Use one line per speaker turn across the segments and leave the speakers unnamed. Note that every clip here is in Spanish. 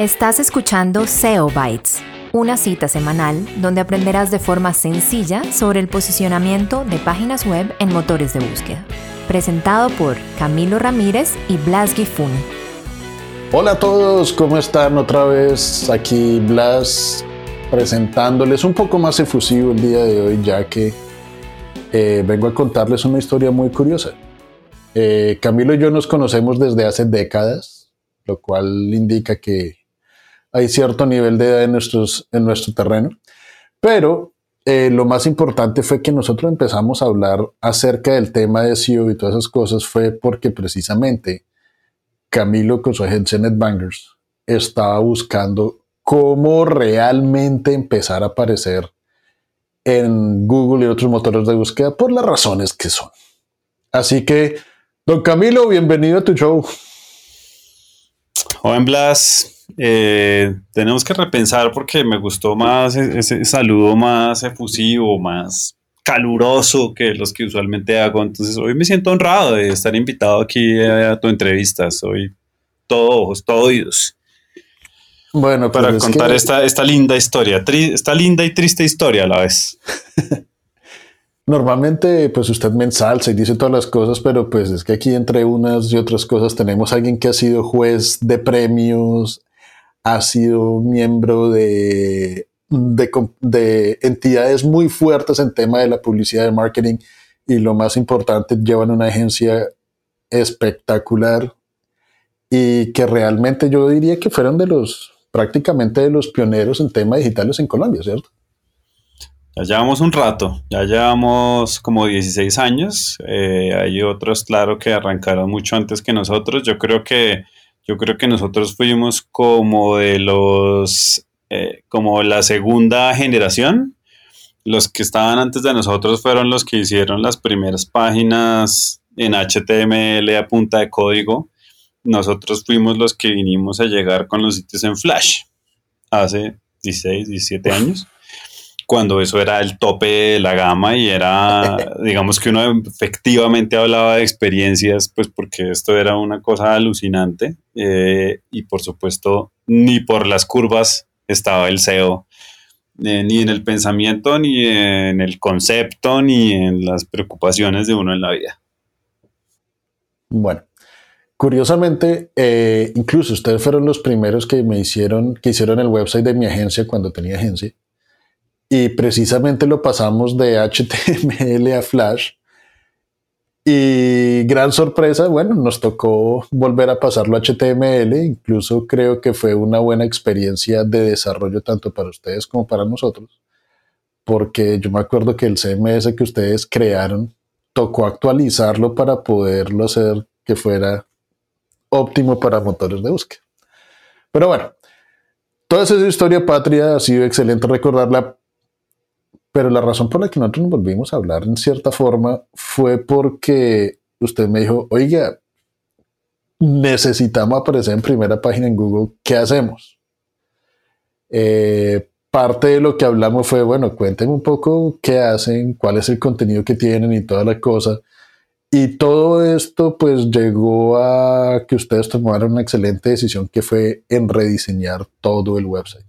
Estás escuchando SEO Bytes, una cita semanal donde aprenderás de forma sencilla sobre el posicionamiento de páginas web en motores de búsqueda. Presentado por Camilo Ramírez y Blas Gifun.
Hola a todos, ¿cómo están? Otra vez aquí Blas presentándoles un poco más efusivo el día de hoy, ya que eh, vengo a contarles una historia muy curiosa. Eh, Camilo y yo nos conocemos desde hace décadas, lo cual indica que hay cierto nivel de edad en, nuestro terreno, pero eh, lo más importante fue que nosotros empezamos a hablar acerca del tema de SEO y todas esas cosas fue porque precisamente Camilo con su agencia NetBangers estaba buscando cómo realmente empezar a aparecer en Google y otros motores de búsqueda por las razones que son. Así que, don Camilo, bienvenido a tu show.
Joven Blas, eh, tenemos que repensar porque me gustó más e-, ese saludo más efusivo, más caluroso que los que usualmente hago. Entonces hoy me siento honrado de estar invitado aquí a tu entrevista. Soy todo ojos, todo oídos. Bueno, para contar esta, esta linda historia, esta linda y triste historia a la vez.
Normalmente, pues usted me ensalza y dice todas las cosas, pero pues es que aquí entre unas y otras cosas tenemos a alguien que ha sido juez de premios, ha sido miembro de, de, entidades muy fuertes en tema de la publicidad de marketing y lo más importante, llevan una agencia espectacular y que realmente yo diría que fueron de los prácticamente de los pioneros en temas digitales en Colombia, ¿cierto?
Ya llevamos un rato, ya llevamos como 16 años. Eh, hay otros, claro, que arrancaron mucho antes que nosotros. Yo creo que yo creo que nosotros fuimos como de los, eh, como la segunda generación. Los que estaban antes de nosotros fueron los que hicieron las primeras páginas en HTML a punta de código. Nosotros fuimos los que vinimos a llegar con los sitios en Flash hace 16, 17 años cuando eso era el tope de la gama y era, digamos que uno efectivamente hablaba de experiencias, pues porque esto era una cosa alucinante eh, y por supuesto ni por las curvas estaba el SEO, eh, ni en el pensamiento, ni en el concepto, ni en las preocupaciones de uno en la vida.
Bueno, curiosamente, eh, incluso ustedes fueron los primeros que me hicieron, que hicieron el website de mi agencia cuando tenía agencia y precisamente lo pasamos de HTML a Flash. Y gran sorpresa, bueno, nos tocó volver a pasarlo a HTML, incluso creo que fue una buena experiencia de desarrollo tanto para ustedes como para nosotros, porque yo me acuerdo que el CMS que ustedes crearon tocó actualizarlo para poderlo hacer que fuera óptimo para motores de búsqueda. Pero bueno, toda esa historia patria ha sido excelente recordarla pero la razón por la que nosotros nos volvimos a hablar en cierta forma fue porque usted me dijo, oiga, necesitamos aparecer en primera página en Google, ¿qué hacemos? Eh, parte de lo que hablamos fue, bueno, cuéntenme un poco qué hacen, cuál es el contenido que tienen y toda la cosa. Y todo esto pues llegó a que ustedes tomaron una excelente decisión que fue en rediseñar todo el website.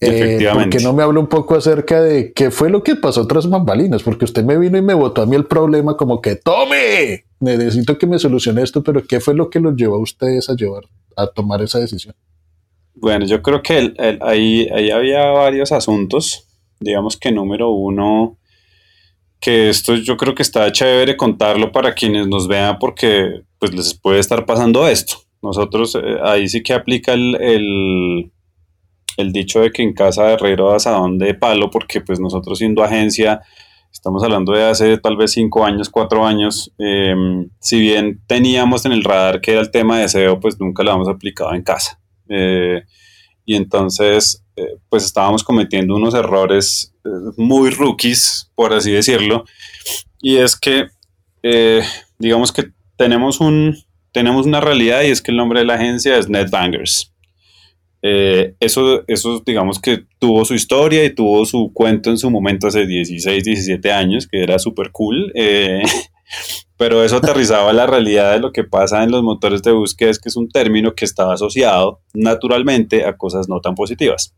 Efectivamente. Eh, ¿Por no me habla un poco acerca de qué fue lo que pasó tras bambalinas? Porque usted me vino y me botó a mí el problema como que tome, necesito que me solucione esto, pero ¿qué fue lo que los llevó a ustedes a llevar a tomar esa decisión?
Bueno, yo creo que ahí, ahí había varios asuntos. Digamos que número uno, que esto yo creo que está chévere contarlo para quienes nos vean porque pues les puede estar pasando esto. Nosotros eh, ahí sí que aplica el el dicho de que en casa de herrero asadón de palo, porque pues nosotros siendo agencia, estamos hablando de hace tal vez cinco años, cuatro años, em, si bien teníamos en el radar que era el tema de SEO, pues nunca lo hemos aplicado en casa. Eh, y entonces, eh, pues estábamos cometiendo unos errores eh, muy rookies, por así decirlo, y es que, digamos que tenemos un... Tenemos una realidad y es que el nombre de la agencia es NetBangers. Eh, eso, eso, digamos que tuvo su historia y tuvo su cuento en su momento hace 16, 17 años, que era súper cool. Eh, pero eso aterrizaba la realidad de lo que pasa en los motores de búsqueda, es que es un término que estaba asociado naturalmente a cosas no tan positivas,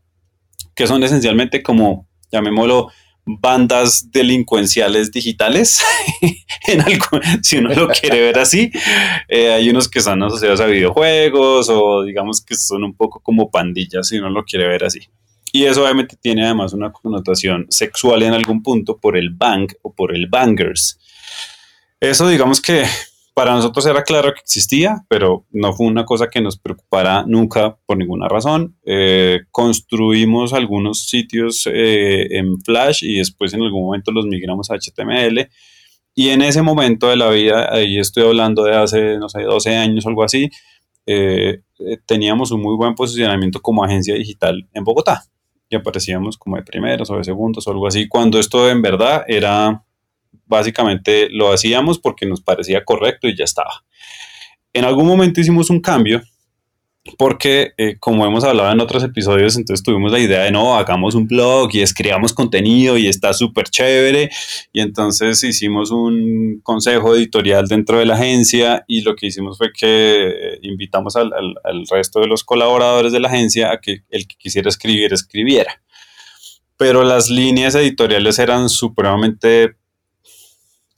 que son esencialmente como, llamémoslo, bandas delincuenciales digitales, en si uno lo quiere ver así. Eh, hay unos que están asociados a videojuegos o digamos que son un poco como pandillas, si uno lo quiere ver así. Y eso obviamente tiene además una connotación sexual en algún punto por el bang o por el bangers. Eso digamos que para nosotros era claro que existía, pero no fue una cosa que nos preocupara nunca por ninguna razón. Eh, construimos algunos sitios eh, en Flash y después en algún momento los migramos a HTML. Y en ese momento de la vida, ahí estoy hablando de hace, no sé, 12 años o algo así, eh, teníamos un muy buen posicionamiento como agencia digital en Bogotá y aparecíamos como de primeros o de segundos o algo así, cuando esto en verdad era, básicamente lo hacíamos porque nos parecía correcto y ya estaba. En algún momento hicimos un cambio porque eh, como hemos hablado en otros episodios, entonces tuvimos la idea de no, hagamos un blog y escribamos contenido y está súper chévere. Y entonces hicimos un consejo editorial dentro de la agencia y lo que hicimos fue que eh, invitamos al, al, resto de los colaboradores de la agencia a que el que quisiera escribir, escribiera. Pero las líneas editoriales eran supremamente,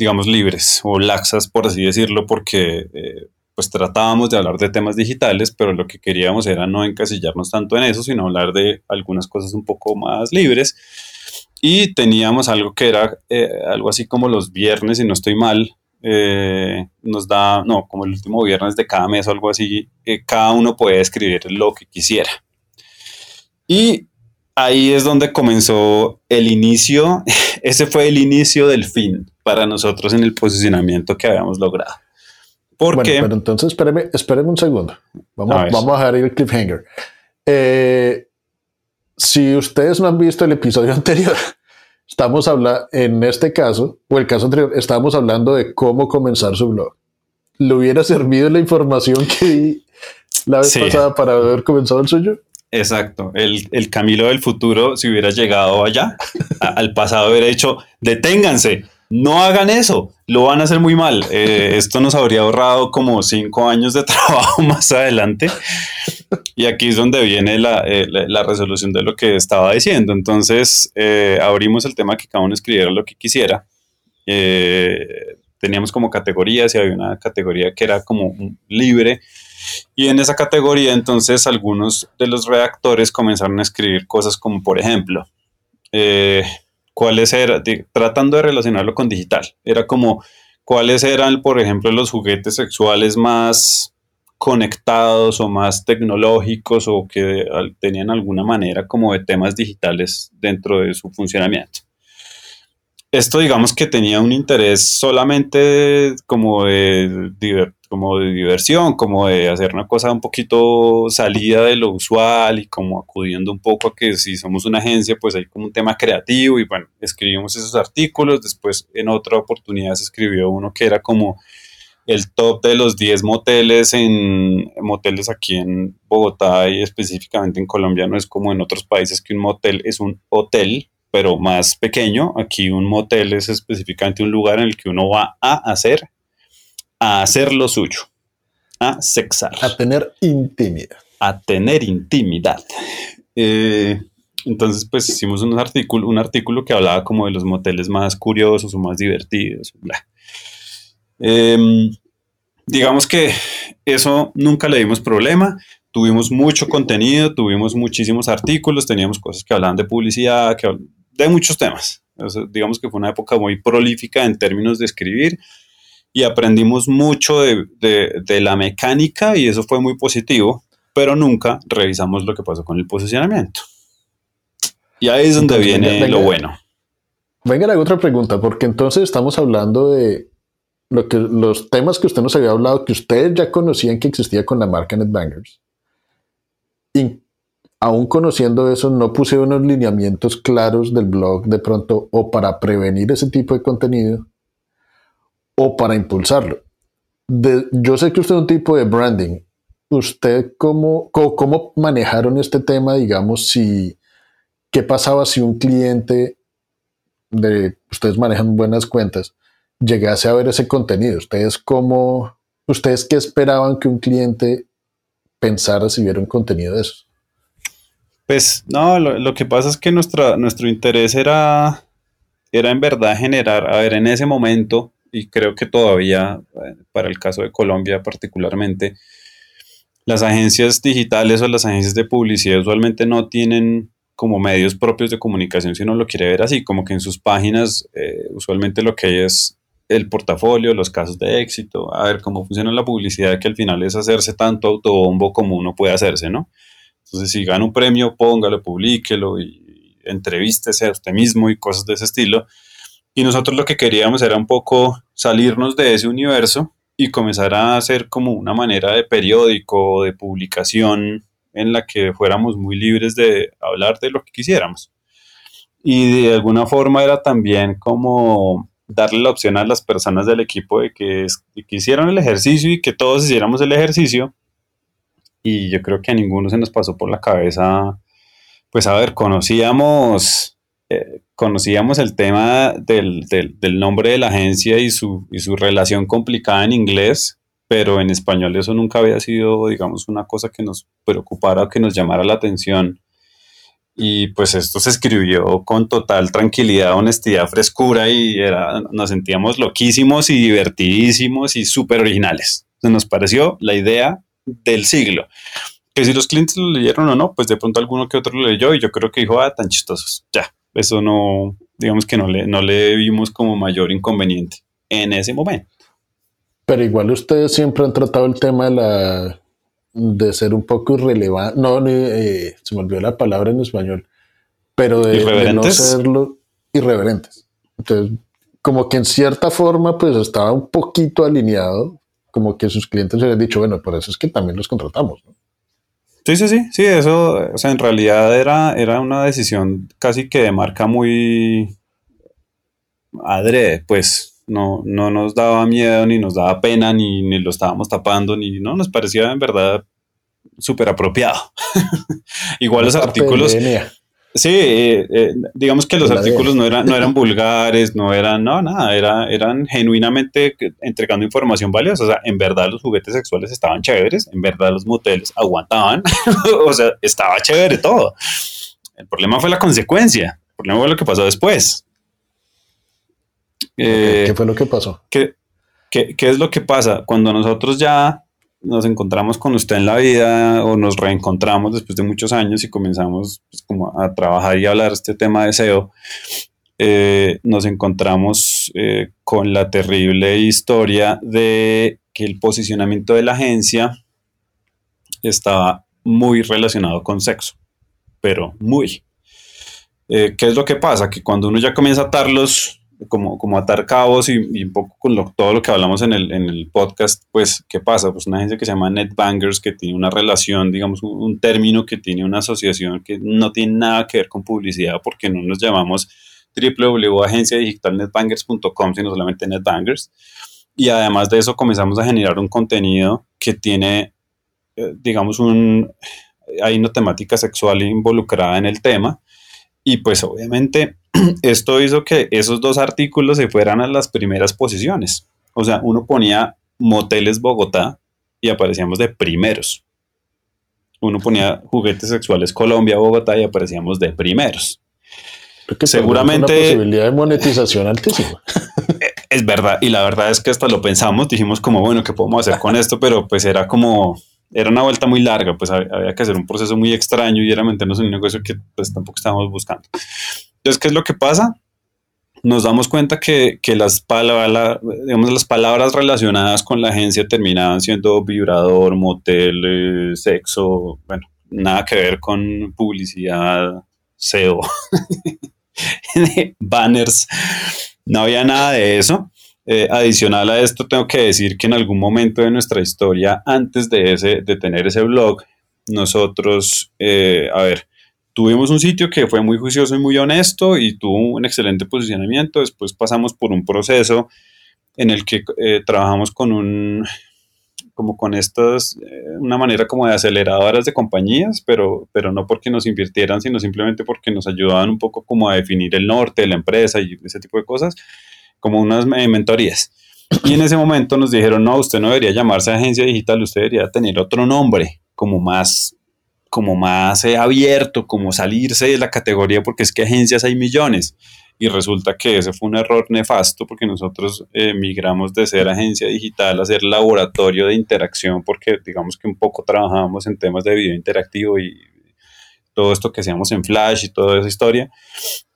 digamos, libres o laxas, por así decirlo, porque... Eh, pues tratábamos de hablar de temas digitales, pero lo que queríamos era no encasillarnos tanto en eso, sino hablar de algunas cosas un poco más libres. Y teníamos algo que era eh, algo así como los viernes, si no estoy mal, eh, nos da, no, como el último viernes de cada mes o algo así, que cada uno puede escribir lo que quisiera. Y ahí es donde comenzó el inicio, ese fue el inicio del fin para nosotros en el posicionamiento que habíamos logrado.
Bueno, pero entonces espéreme, espéreme un segundo. Vamos a, vamos a dejar el cliffhanger. Eh, si ustedes no han visto el episodio anterior, estamos hablando, en este caso, o el caso anterior, estábamos hablando de cómo comenzar su blog. ¿Le hubiera servido la información que di la vez pasada para haber comenzado el suyo?
Exacto. El, el, Camilo del futuro, si hubiera llegado allá, al pasado hubiera dicho, deténganse, no hagan eso, lo van a hacer muy mal. Eh, esto nos habría ahorrado como cinco años de trabajo más adelante. Y aquí es donde viene la, eh, resolución de lo que estaba diciendo. Entonces, eh, abrimos el tema que cada uno escribiera lo que quisiera. teníamos como categorías y había una categoría que era como libre. Y en esa categoría, entonces, algunos de los redactores comenzaron a escribir cosas como, por ejemplo, cuáles eran, tratando de relacionarlo con digital, era como cuáles eran, por ejemplo, los juguetes sexuales más conectados o más tecnológicos o que tenían alguna manera como de temas digitales dentro de su funcionamiento. Esto digamos que tenía un interés solamente como de, como de diversión, como de hacer una cosa un poquito salida de lo usual y como acudiendo un poco a que si somos una agencia, pues hay como un tema creativo y bueno, escribimos esos artículos, después en otra oportunidad se escribió uno que era como el top de los 10 moteles en moteles aquí en Bogotá y específicamente en Colombia no es como en otros países que un motel es un hotel pero más pequeño. Aquí un motel es específicamente un lugar en el que uno va a hacer a hacer lo suyo, a sexar.
A tener intimidad.
A tener intimidad. Eh, entonces, pues hicimos un artículo, un artículo que hablaba como de los moteles más curiosos o más divertidos. Em, digamos que eso nunca le dimos problema. Tuvimos mucho contenido, tuvimos muchísimos artículos, teníamos cosas que hablaban de publicidad, que, de muchos temas. digamos que fue una época muy prolífica en términos de escribir y aprendimos mucho de, la mecánica y eso fue muy positivo, pero nunca revisamos lo que pasó con el posicionamiento. Y ahí es donde viene lo bueno.
Venga, la otra pregunta, porque entonces estamos hablando de lo que, los temas que usted nos había hablado, que ustedes ya conocían que existía con la marca NetBangers. Y aún conociendo eso, no puse unos lineamientos claros del blog de pronto o para prevenir ese tipo de contenido o para impulsarlo. yo sé que usted es un tipo de branding. ¿Usted cómo, cómo, manejaron este tema? Digamos, si, ¿qué pasaba si un cliente de, ustedes manejan buenas cuentas, llegase a ver ese contenido. ¿Ustedes cómo, ustedes qué esperaban que un cliente pensara si viera un contenido de eso?
Pues no, lo, que pasa es que nuestra, nuestro interés era, era en verdad generar, a ver, en ese momento, y creo que todavía, eh, para el caso de Colombia particularmente, las agencias digitales o las agencias de publicidad usualmente no tienen como medios propios de comunicación si uno lo quiere ver así, como que en sus páginas eh, usualmente lo que hay es el portafolio, los casos de éxito, a ver cómo funciona la publicidad, que al final es hacerse tanto autobombo como uno puede hacerse, ¿no? Entonces, si gana un premio, póngalo, publíquelo y entrevístese a usted mismo y cosas de ese estilo. Y nosotros lo que queríamos era un poco salirnos de ese universo y comenzar a hacer como una manera de periódico, de publicación en la que fuéramos muy libres de hablar de lo que quisiéramos. Y de alguna forma era también como darle la opción a las personas del equipo de que, que hicieran el ejercicio y que todos hiciéramos el ejercicio. Y yo creo que a ninguno se nos pasó por la cabeza, pues a ver, conocíamos, eh, conocíamos el tema del, del, nombre de la agencia y su, y su relación complicada en inglés, pero en español eso nunca había sido, digamos, una cosa que nos preocupara o que nos llamara la atención. Y pues esto se escribió con total tranquilidad, honestidad, frescura y era, nos sentíamos loquísimos y divertidísimos y súper originales. nos pareció la idea del siglo. Que si los clientes lo leyeron o no, pues de pronto alguno que otro lo leyó y yo creo que dijo, ah, tan chistosos. Ya, eso no, digamos que no le, no le vimos como mayor inconveniente en ese momento.
Pero igual ustedes siempre han tratado el tema de la de ser un poco irrelevante, no, eh, se me olvidó la palabra en español, pero de, no serlo irreverentes. Entonces, como que en cierta forma, pues estaba un poquito alineado, como que sus clientes se habían dicho, bueno, por eso es que también los contratamos.
Sí, sí, sí, sí, eso, o sea, en realidad era, era una decisión casi que de marca muy adrede, pues, no, no nos daba miedo, ni nos daba pena, ni, ni lo estábamos tapando, ni no, nos parecía en verdad súper apropiado. Igual los artículos... Sí, eh, eh, digamos que los artículos no eran, no eran vulgares, no eran, no, nada, era, eran genuinamente entregando información valiosa. O sea, en verdad los juguetes sexuales estaban chéveres, en verdad los moteles aguantaban, o sea, estaba chévere todo. El problema fue la consecuencia, el problema fue lo que pasó después.
¿Qué eh, fue lo que pasó?
¿qué, qué, es lo que pasa? Cuando nosotros ya nos encontramos con usted en la vida o nos reencontramos después de muchos años y comenzamos pues, como a trabajar y hablar este tema de SEO, eh, nos encontramos eh, con la terrible historia de que el posicionamiento de la agencia estaba muy relacionado con sexo, pero muy. ¿Qué es lo que pasa? Que cuando uno ya comienza a atar los, como, como atar cabos y, un poco con todo lo que hablamos en el, en el, podcast, pues, ¿qué pasa? Pues una agencia que se llama NetBangers, que tiene una relación, digamos, un, término que tiene una asociación que no tiene nada que ver con publicidad, porque no nos llamamos www.agenciadigitalnetbangers.com, sino solamente NetBangers. Y además de eso, comenzamos a generar un contenido que tiene, eh, digamos, un, hay una temática sexual involucrada en el tema. Y pues obviamente esto hizo que esos dos artículos se fueran a las primeras posiciones. O sea, uno ponía moteles Bogotá y aparecíamos de primeros. Uno ponía juguetes sexuales Colombia, Bogotá y aparecíamos de primeros.
Porque seguramente una posibilidad de monetización altísima.
Es verdad, y la verdad es que hasta lo pensamos, dijimos como, bueno, ¿qué podemos hacer con esto? Pero pues era como, era una vuelta muy larga, pues había que hacer un proceso muy extraño y era meternos en un negocio que pues tampoco estábamos buscando. Entonces, ¿qué es lo que pasa? Nos damos cuenta que, las, palabras, digamos, las palabras relacionadas con la agencia terminaban siendo vibrador, motel, eh, sexo, bueno, nada que ver con publicidad, SEO, banners, no había nada de eso. Eh, adicional a esto, tengo que decir que en algún momento de nuestra historia, antes de, ese, de tener ese blog, nosotros, eh, a ver, tuvimos un sitio que fue muy juicioso y muy honesto y tuvo un excelente posicionamiento. Después pasamos por un proceso en el que eh, trabajamos con un como con estas, una manera como de aceleradoras de compañías, pero, pero no porque nos invirtieran, sino simplemente porque nos ayudaban un poco como a definir el norte de la empresa y ese tipo de cosas como unas eh, mentorías. Y en ese momento nos dijeron, no, usted no debería llamarse agencia digital, usted debería tener otro nombre, como más, como más eh, abierto, como salirse de la categoría, porque es que agencias hay millones. Y resulta que ese fue un error nefasto, porque nosotros eh, migramos de ser agencia digital a ser laboratorio de interacción, porque digamos que un poco trabajábamos en temas de video interactivo y todo esto que hacíamos en Flash y toda esa historia.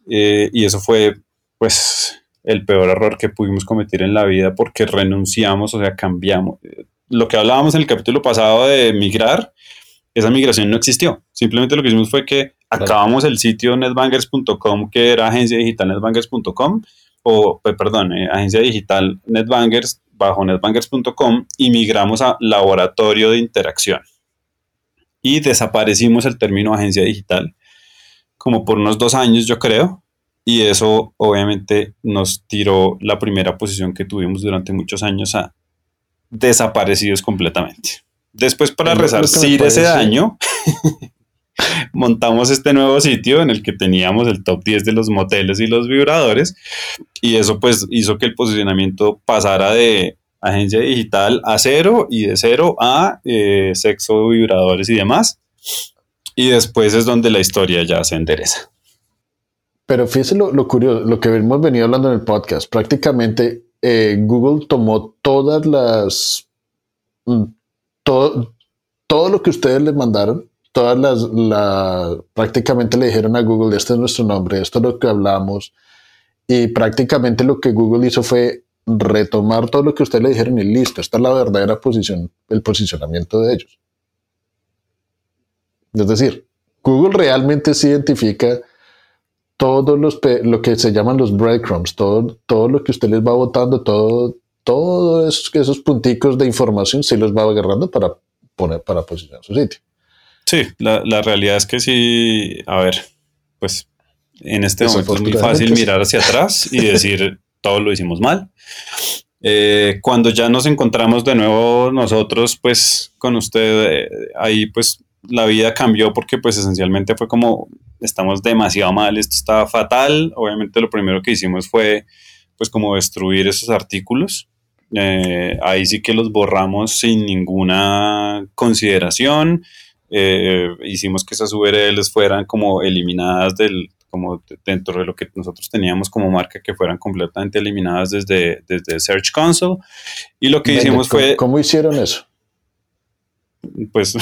y eso fue, pues, el peor error que pudimos cometer en la vida porque renunciamos, o sea, cambiamos. Lo que hablábamos en el capítulo pasado de migrar, esa migración no existió. Simplemente lo que hicimos fue que acabamos el sitio netbangers.com, que era agencia digital netbangers.com, o, perdón, eh, agencia digital netbangers bajo netbangers.com y migramos a laboratorio de interacción. Y desaparecimos el término agencia digital como por unos dos años, yo creo, y eso obviamente nos tiró la primera posición que tuvimos durante muchos años a desaparecidos completamente. Después para resarcir ese daño, montamos este nuevo sitio en el que teníamos el top 10 de los moteles y los vibradores y eso pues hizo que el posicionamiento pasara de agencia digital a cero y de cero a eh, sexo, vibradores y demás. Y después es donde la historia ya se endereza.
Pero fíjese lo, curioso, lo que hemos venido hablando en el podcast. Prácticamente eh, Google tomó todas las. Mm, todo, todo lo que ustedes les mandaron, todas las. La, prácticamente le dijeron a Google: Este es nuestro nombre, esto es lo que hablamos. Y prácticamente lo que Google hizo fue retomar todo lo que ustedes le dijeron y listo, esta es la verdadera posición, el posicionamiento de ellos. Es decir, Google realmente se identifica todos los lo que se llaman los breadcrumbs, todo, todo lo que usted les va botando, todo, todos esos, esos punticos de información sí los va agarrando para poner para posicionar su sitio.
Sí, la, la realidad es que sí, a ver, pues en este momento es muy fácil mirar hacia atrás y decir todo lo hicimos mal. Eh, cuando ya nos encontramos de nuevo nosotros, pues con usted, eh, ahí pues la vida cambió porque pues esencialmente fue como estamos demasiado mal, esto está fatal. Obviamente lo primero que hicimos fue pues como destruir esos artículos. Eh, ahí sí que los borramos sin ninguna consideración. Eh, hicimos que esas URLs fueran como eliminadas del, como dentro de lo que nosotros teníamos como marca, que fueran completamente eliminadas desde, desde Search Console. Y lo que hicimos fue...
¿Cómo hicieron eso?
Pues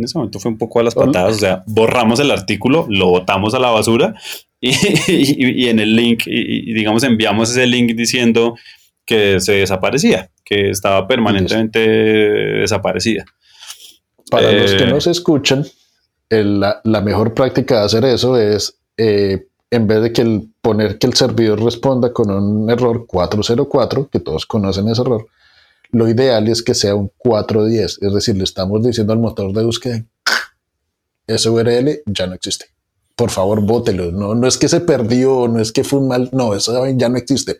en ese momento fue un poco a las patadas, o sea, borramos el artículo, lo botamos a la basura y, en el link, y, digamos, enviamos ese link diciendo que se desaparecía, que estaba permanentemente desaparecida.
Para los que eh, no se escuchan, la, mejor práctica de hacer eso es, eh, en vez de que el, poner que el servidor responda con un error 404, que todos conocen ese error, lo ideal es que sea un 410, es decir, le estamos diciendo al motor de búsqueda, ese URL ya no existe. Por favor, bótelo. No, no es que se perdió, no es que fue un mal, no, eso ya no existe.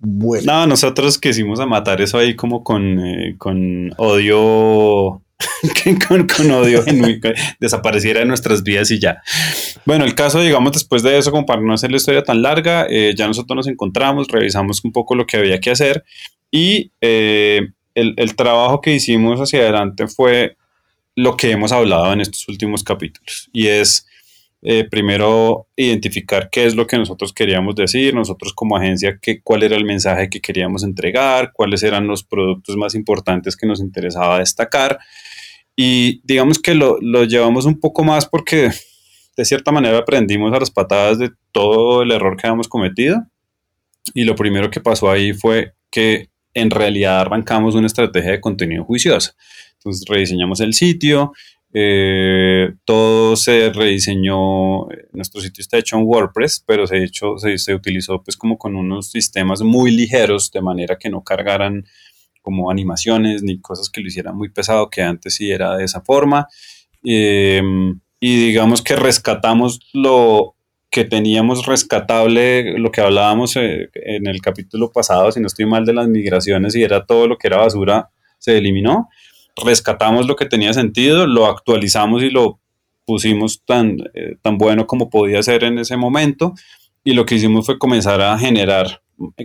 Bueno. No, nosotros quisimos a matar eso ahí como con, eh, con odio con, con, odio desapareciera de nuestras vidas y ya. Bueno, el caso, digamos, después de eso, como para no hacer la historia tan larga, eh, ya nosotros nos encontramos, revisamos un poco lo que había que hacer y eh, el, trabajo que hicimos hacia adelante fue lo que hemos hablado en estos últimos capítulos. Y es, eh, primero, identificar qué es lo que nosotros queríamos decir, nosotros como agencia, qué, cuál era el mensaje que queríamos entregar, cuáles eran los productos más importantes que nos interesaba destacar. Y digamos que lo, lo llevamos un poco más porque de cierta manera aprendimos a las patadas de todo el error que habíamos cometido. Y lo primero que pasó ahí fue que en realidad arrancamos una estrategia de contenido juiciosa. Entonces rediseñamos el sitio, eh, todo se rediseñó, nuestro sitio está hecho en WordPress, pero se, hecho, se, utilizó pues como con unos sistemas muy ligeros, de manera que no cargaran como animaciones ni cosas que lo hicieran muy pesado, que antes sí era de esa forma. Eh, y digamos que rescatamos lo, que teníamos rescatable, lo que hablábamos eh, en el capítulo pasado, si no estoy mal, de las migraciones y era todo lo que era basura, se eliminó. Rescatamos lo que tenía sentido, lo actualizamos y lo pusimos tan, eh, tan bueno como podía ser en ese momento. Y lo que hicimos fue comenzar a generar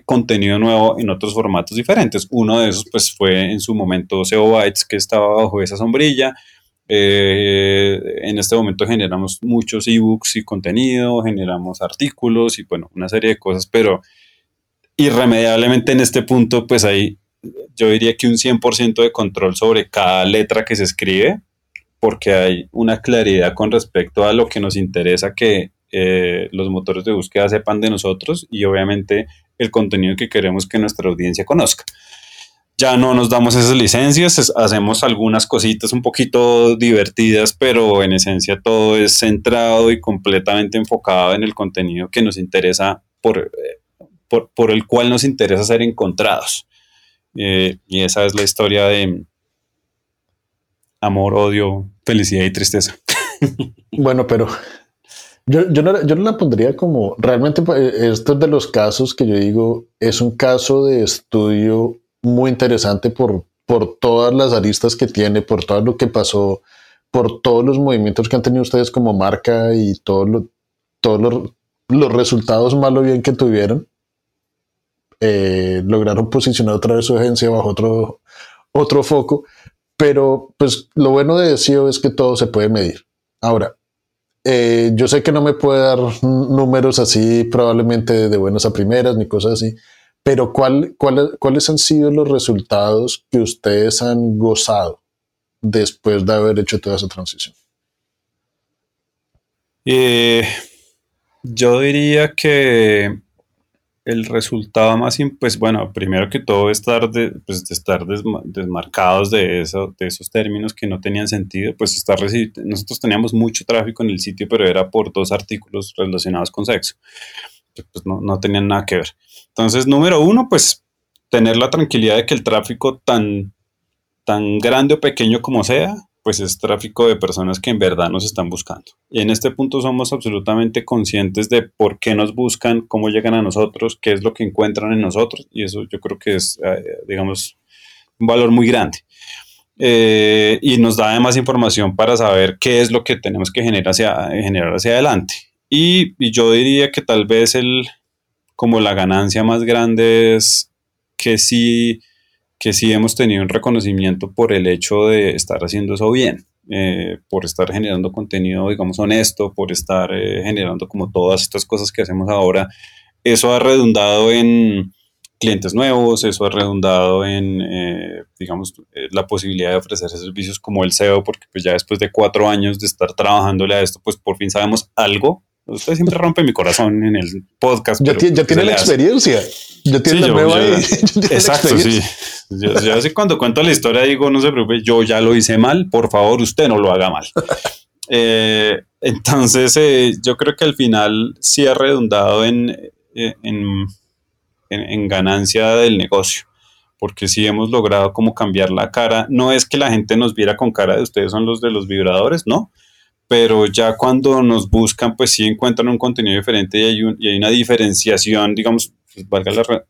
contenido nuevo en otros formatos diferentes. Uno de esos pues fue en su momento SEO Bytes que estaba bajo esa sombrilla. Eh, en este momento generamos muchos ebooks y contenido, generamos artículos y bueno, una serie de cosas, pero irremediablemente en este punto pues hay, yo diría que un 100% de control sobre cada letra que se escribe, porque hay una claridad con respecto a lo que nos interesa que eh, los motores de búsqueda sepan de nosotros y obviamente el contenido que queremos que nuestra audiencia conozca. Ya no nos damos esas licencias, hacemos algunas cositas un poquito divertidas, pero en esencia todo es centrado y completamente enfocado en el contenido que nos interesa, por, eh, por, el cual nos interesa ser encontrados. Eh, y esa es la historia de amor, odio, felicidad y tristeza.
bueno, pero yo, yo, no, yo no la pondría como, realmente pues, esto es de los casos que yo digo, es un caso de estudio muy interesante por, por todas las aristas que tiene, por todo lo que pasó, por todos los movimientos que han tenido ustedes como marca y todos lo, todos los, los resultados mal o bien que tuvieron. Eh, lograron posicionar otra vez su agencia bajo otro, otro foco, pero pues lo bueno de SEO es que todo se puede medir. Ahora, eh, yo sé que no me puede dar números así probablemente de buenas a primeras ni cosas así, pero ¿cuál, cuáles han sido los resultados que ustedes han gozado después de haber hecho toda esa transición?
Eh, yo diría que el resultado más, pues bueno, primero que todo estar, de, pues, estar desmarcados de, de esos términos que no tenían sentido, pues estar nosotros teníamos mucho tráfico en el sitio, pero era por dos artículos relacionados con sexo, pues no, no tenían nada que ver. Entonces, número uno, pues tener la tranquilidad de que el tráfico tan, tan grande o pequeño como sea, pues es tráfico de personas que en verdad nos están buscando. Y en este punto somos absolutamente conscientes de por qué nos buscan, cómo llegan a nosotros, qué es lo que encuentran en nosotros. Y eso yo creo que es, eh, digamos, un valor muy grande. Eh, y nos da además información para saber qué es lo que tenemos que generar hacia, generar hacia adelante. Y, yo diría que tal vez el, como la ganancia más grande es que sí que sí hemos tenido un reconocimiento por el hecho de estar haciendo eso bien, eh, por estar generando contenido, digamos, honesto, por estar eh, generando como todas estas cosas que hacemos ahora. Eso ha redundado en clientes nuevos, eso ha redundado en, eh, digamos, la posibilidad de ofrecer servicios como el SEO, porque pues ya después de cuatro años de estar trabajándole a esto, pues por fin sabemos algo Usted siempre rompe mi corazón en el podcast.
Ya, tiene, ya tiene la experiencia. Ya tiene la nueva
Exacto, sí. Yo, así cuando cuento la historia digo, no se preocupe, yo ya lo hice mal, por favor, usted no lo haga mal. Eh, entonces, eh, yo creo que al final sí ha redundado en, eh, en, en, ganancia del negocio, porque sí hemos logrado como cambiar la cara. No es que la gente nos viera con cara de ustedes son los de los vibradores, no, pero ya cuando nos buscan, pues sí encuentran un contenido diferente y hay, y hay una diferenciación, digamos, pues valga la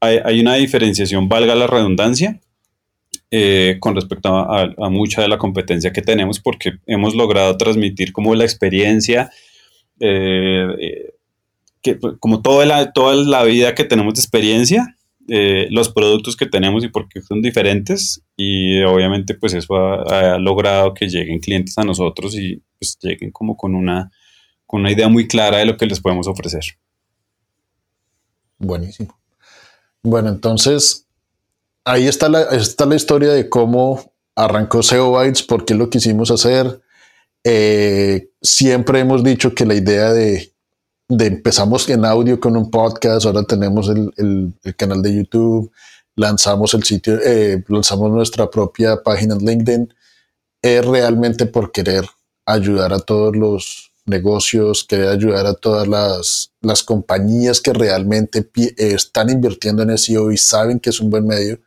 hay, hay, una diferenciación, valga la redundancia, eh, con respecto a, mucha de la competencia que tenemos, porque hemos logrado transmitir como la experiencia, eh, eh, que, como toda la, toda la vida que tenemos de experiencia, eh, los productos que tenemos y por qué son diferentes y obviamente pues eso ha, logrado que lleguen clientes a nosotros y pues lleguen como con una, con una idea muy clara de lo que les podemos ofrecer.
Buenísimo. Bueno, entonces ahí está la, está la historia de cómo arrancó SEO Bytes, por qué lo quisimos hacer. Eh, siempre hemos dicho que la idea de de empezamos en audio con un podcast, ahora tenemos el, canal de YouTube, lanzamos el sitio, eh, lanzamos nuestra propia página en LinkedIn, es realmente por querer ayudar a todos los negocios, querer ayudar a todas las, las compañías que realmente están invirtiendo en SEO y saben que es un buen medio,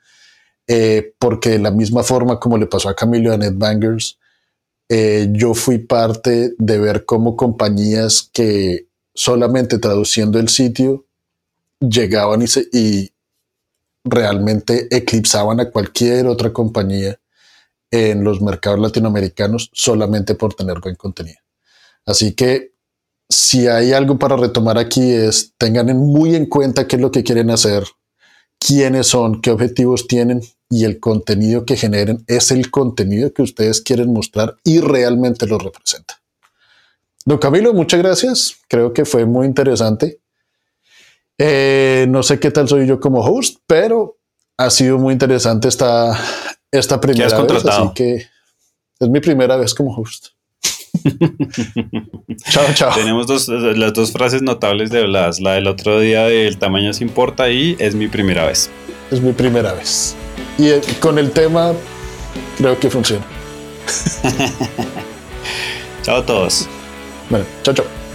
eh, porque de la misma forma como le pasó a Camilo a NetBangers, eh, yo fui parte de ver cómo compañías que solamente traduciendo el sitio llegaban y, realmente eclipsaban a cualquier otra compañía en los mercados latinoamericanos solamente por tener buen contenido. Así que si hay algo para retomar aquí es tengan muy en cuenta qué es lo que quieren hacer, quiénes son, qué objetivos tienen y el contenido que generen es el contenido que ustedes quieren mostrar y realmente lo representa. Don Camilo, muchas gracias. Creo que fue muy interesante. Eh, no sé qué tal soy yo como host, pero ha sido muy interesante esta, esta primera vez. Así que es mi primera vez como host.
chao, chao. Tenemos las dos frases notables de Blas. La del otro día del tamaño se importa y es mi primera vez.
Es mi primera vez. Y eh, con el tema creo que funciona.
chao a todos.
Bueno, chao, chao.